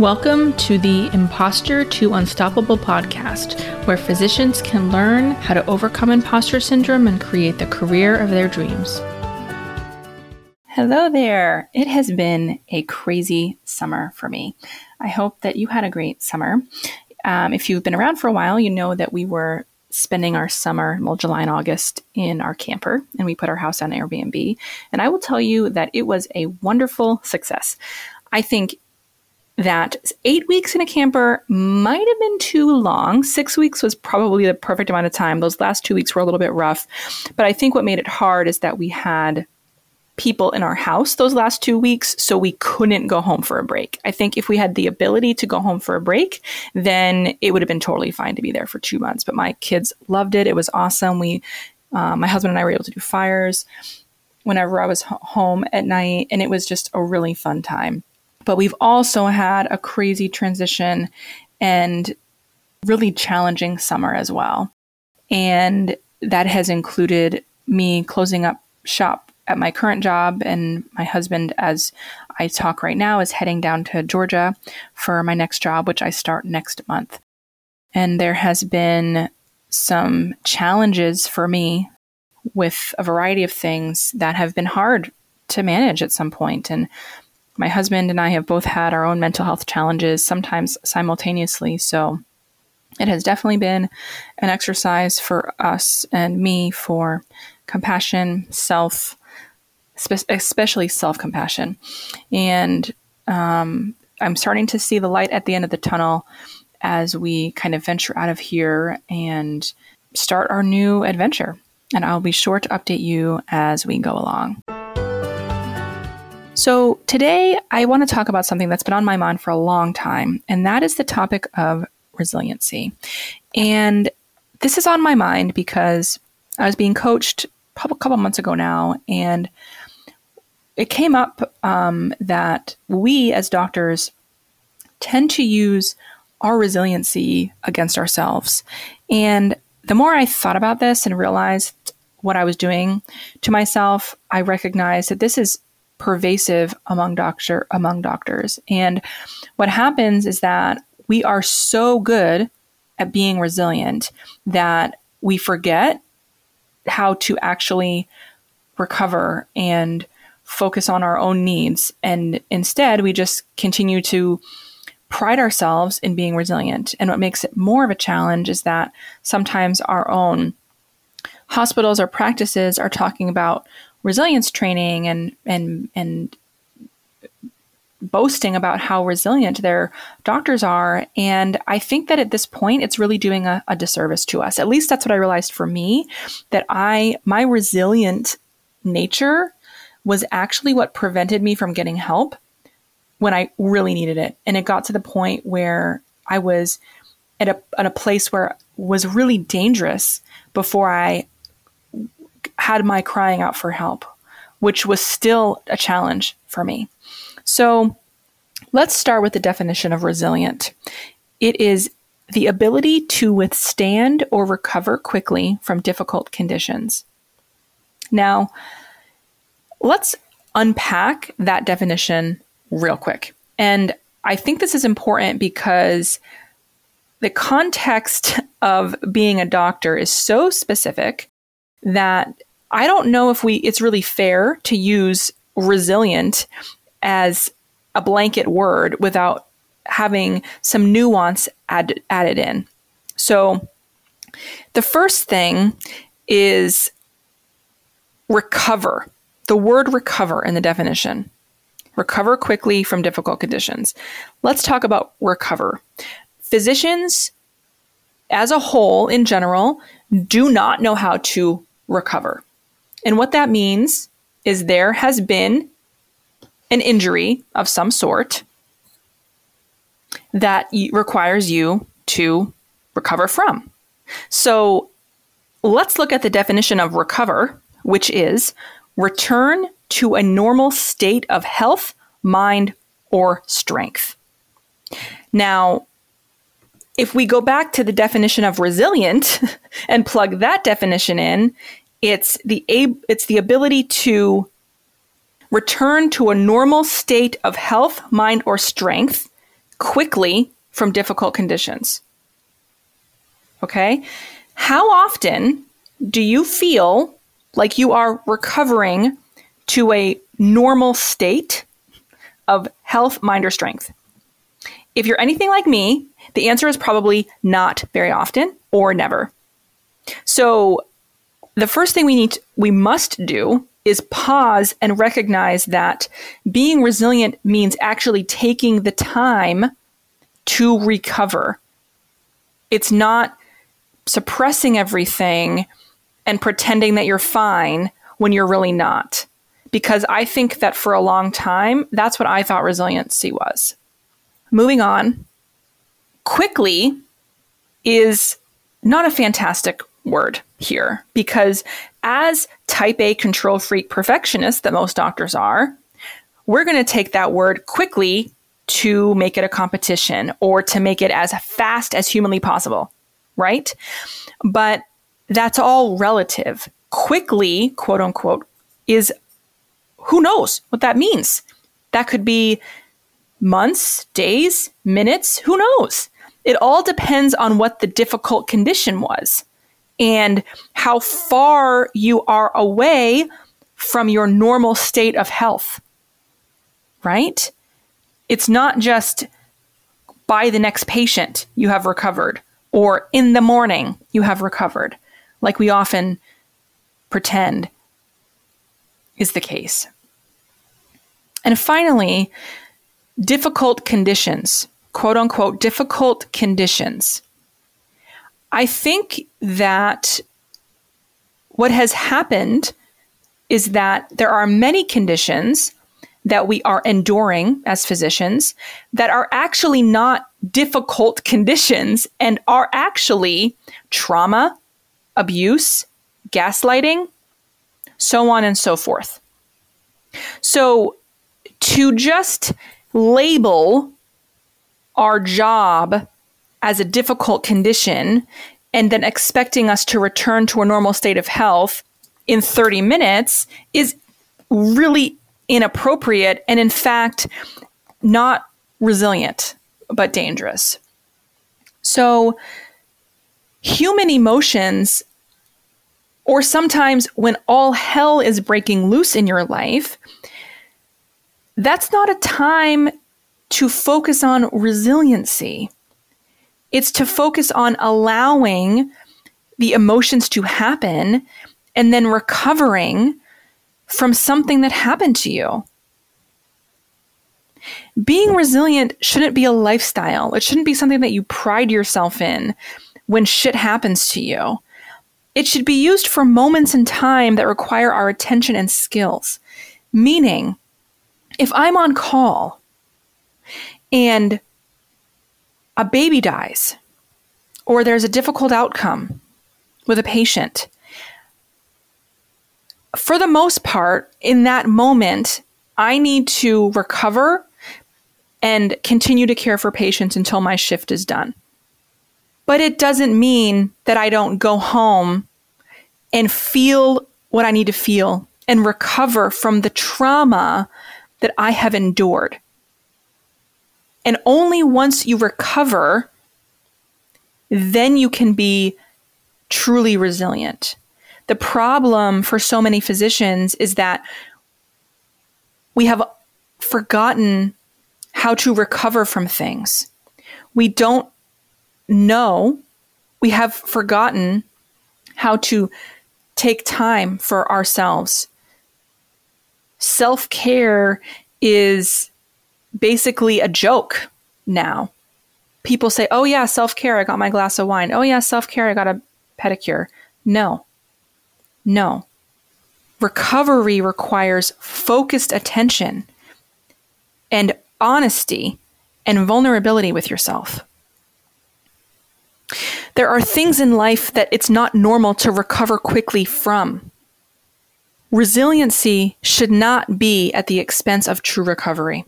Welcome to the Imposter to Unstoppable podcast, where physicians can learn how to overcome imposter syndrome and create the career of their dreams. Hello there. It has been a crazy summer for me. I hope that you had a great summer. Um, if you've been around for a while, you know that we were spending our summer, well, July and August, in our camper, and we put our house on Airbnb. And I will tell you that it was a wonderful success. I think that eight weeks in a camper might have been too long. Six weeks was probably the perfect amount of time. Those last two weeks were a little bit rough. But I think what made it hard is that we had people in our house those last two weeks, so we couldn't go home for a break. I think if we had the ability to go home for a break, then it would have been totally fine to be there for two months. But my kids loved it. It was awesome. We, uh, my husband and I were able to do fires whenever I was home at night, and it was just a really fun time. But we've also had a crazy transition and really challenging summer as well. And that has included me closing up shop at my current job, and my husband, as I talk right now, is heading down to Georgia for my next job, which I start next month. And there has been some challenges for me with a variety of things that have been hard to manage at some point. And my husband and I have both had our own mental health challenges, sometimes simultaneously. So it has definitely been an exercise for us and me for compassion, self, especially self compassion. And um, I'm starting to see the light at the end of the tunnel as we kind of venture out of here and start our new adventure. And I'll be sure to update you as we go along. So, today I want to talk about something that's been on my mind for a long time, and that is the topic of resiliency. And this is on my mind because I was being coached a couple months ago now, and it came up um, that we as doctors tend to use our resiliency against ourselves. And the more I thought about this and realized what I was doing to myself, I recognized that this is pervasive among doctor among doctors. And what happens is that we are so good at being resilient that we forget how to actually recover and focus on our own needs. And instead, we just continue to pride ourselves in being resilient. And what makes it more of a challenge is that sometimes our own hospitals or practices are talking about resilience training and and and boasting about how resilient their doctors are. And I think that at this point, it's really doing a, a, disservice to us. At least that's what I realized for me that I, my resilient nature was actually what prevented me from getting help when I really needed it. And it got to the point where I was at a, at a place where was really dangerous before I had my crying out for help, which was still a challenge for me. So let's start with the definition of resilient. It is the ability to withstand or recover quickly from difficult conditions. Now, let's unpack that definition real quick. And I think this is important because the context of being a doctor is so specific that I don't know if we it's really fair to use resilient as a blanket word without having some nuance add, added in. So the first thing is recover. The word recover in the definition. Recover quickly from difficult conditions. Let's talk about recover. Physicians, as a whole, in general, do not know how to recover. And what that means is there has been an injury of some sort that requires you to recover from. So let's look at the definition of recover, which is return to a normal state of health, mind, or strength. Now, if we go back to the definition of resilient and plug that definition in, it's the ab- it's the ability to return to a normal state of health, mind, or strength quickly from difficult conditions. Okay? How often do you feel like you are recovering to a normal state of health, mind, or strength? If you're anything like me, the answer is probably not very often or never. So, the first thing we need to, we must do is pause and recognize that being resilient means actually taking the time to recover. It's not suppressing everything and pretending that you're fine when you're really not. Because I think that for a long time, that's what I thought resiliency was. Moving on, quickly is not a fantastic word here because as type A control freak perfectionists that most doctors are, we're going to take that word quickly to make it a competition or to make it as fast as humanly possible, right? But that's all relative. Quickly, quote unquote, is who knows what that means? That could be months, days, minutes, who knows? It all depends on what the difficult condition was and how far you are away from your normal state of health. Right? It's not just by the next patient you have recovered or in the morning you have recovered, like we often pretend is the case. And finally, difficult conditions, quote unquote, difficult conditions. I think that what has happened is that there are many conditions that we are enduring as physicians that are actually not difficult conditions and are actually trauma, abuse, gaslighting, so on and so forth. So to just label our job as a difficult condition and then expecting us to return to a normal state of health in 30 minutes is really inappropriate and, in fact, not resilient, but dangerous. So, human emotions, or sometimes when all hell is breaking loose in your life, that's not a time to focus on resiliency. It's to focus on allowing the emotions to happen and then recovering from something that happened to you. Being resilient shouldn't be a lifestyle. It shouldn't be something that you pride yourself in when shit happens to you. It should be used for moments in time that require our attention and skills. Meaning, if I'm on call and a baby dies or there's a difficult outcome with a patient, for the most part, in that moment, I need to recover and continue to care for patients until my shift is done. But it doesn't mean that I don't go home and feel what I need to feel and recover from the trauma that I have endured. And only once you recover, then you can be truly resilient. The problem for so many physicians is that we have forgotten how to recover from things. We don't know, we have forgotten how to take time for ourselves. Self care is basically a joke now. People say, oh, yeah, self care, I got my glass of wine. Oh, yeah, self care, I got a pedicure. No, no. Recovery requires focused attention and honesty and vulnerability with yourself. There are things in life that it's not normal to recover quickly from. Resiliency should not be at the expense of true recovery.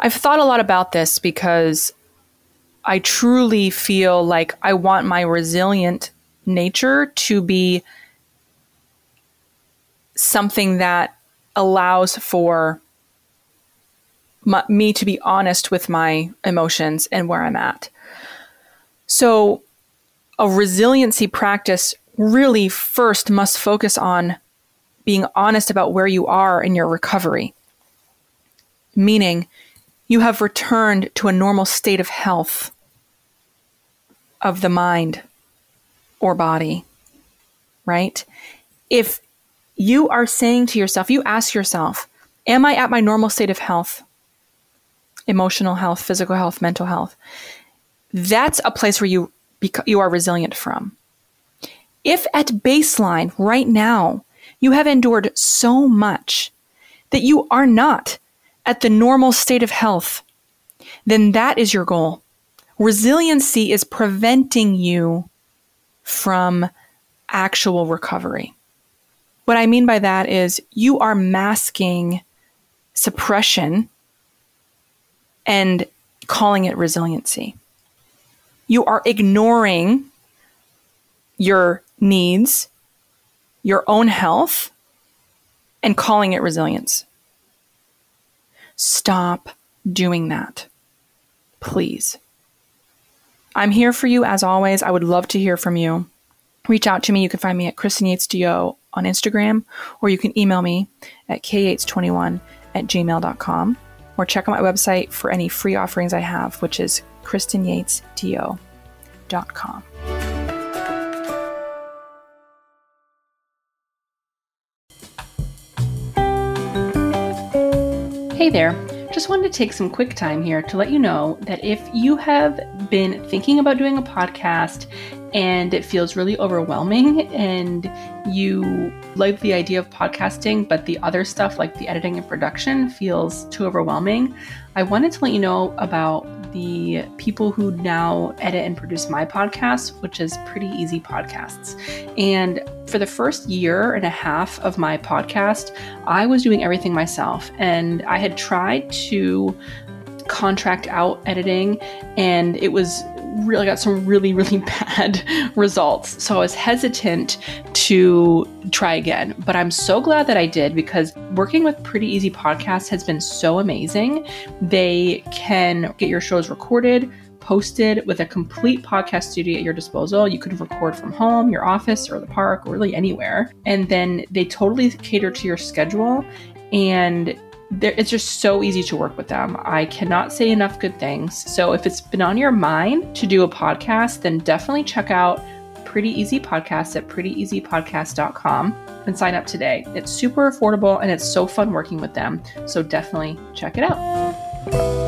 I've thought a lot about this because I truly feel like I want my resilient nature to be something that allows for me to be honest with my emotions and where I'm at. So, a resiliency practice really first must focus on being honest about where you are in your recovery, meaning you have returned to a normal state of health of the mind or body, right? If you are saying to yourself, you ask yourself, Am I at my normal state of health? Emotional health, physical health, mental health. That's a place where you you are resilient from. If at baseline right now you have endured so much that you are not at the normal state of health, then that is your goal. Resiliency is preventing you from actual recovery. What I mean by that is you are masking suppression and calling it resiliency. You are ignoring your needs, your own health, and calling it resilience. Stop doing that. Please. I'm here for you as always. I would love to hear from you. Reach out to me. You can find me at Kristen Yates DO on Instagram, or you can email me at kyates21 at gmail.com, or check out my website for any free offerings I have, which is kristenyatesdo.com. Hey there. Just wanted to take some quick time here to let you know that if you have been thinking about doing a podcast and it feels really overwhelming and you like the idea of podcasting, but the other stuff like the editing and production feels too overwhelming, I wanted to let you know about the people who now edit and produce my podcast, which is Pretty Easy Podcasts. And for the first year and a half of my podcast, I was doing everything myself. And I had tried to contract out editing, and it was really got some really, really bad results. So I was hesitant to try again. But I'm so glad that I did because working with Pretty Easy Podcasts has been so amazing. They can get your shows recorded, posted with a complete podcast studio at your disposal. You can record from home, your office, or the park, or really anywhere. And then they totally cater to your schedule. And it's just so easy to work with them. I cannot say enough good things. So if it's been on your mind to do a podcast, then definitely check out Pretty Easy Podcast at prettyeasypodcast.com and sign up today. It's super affordable and it's so fun working with them. So definitely check it out.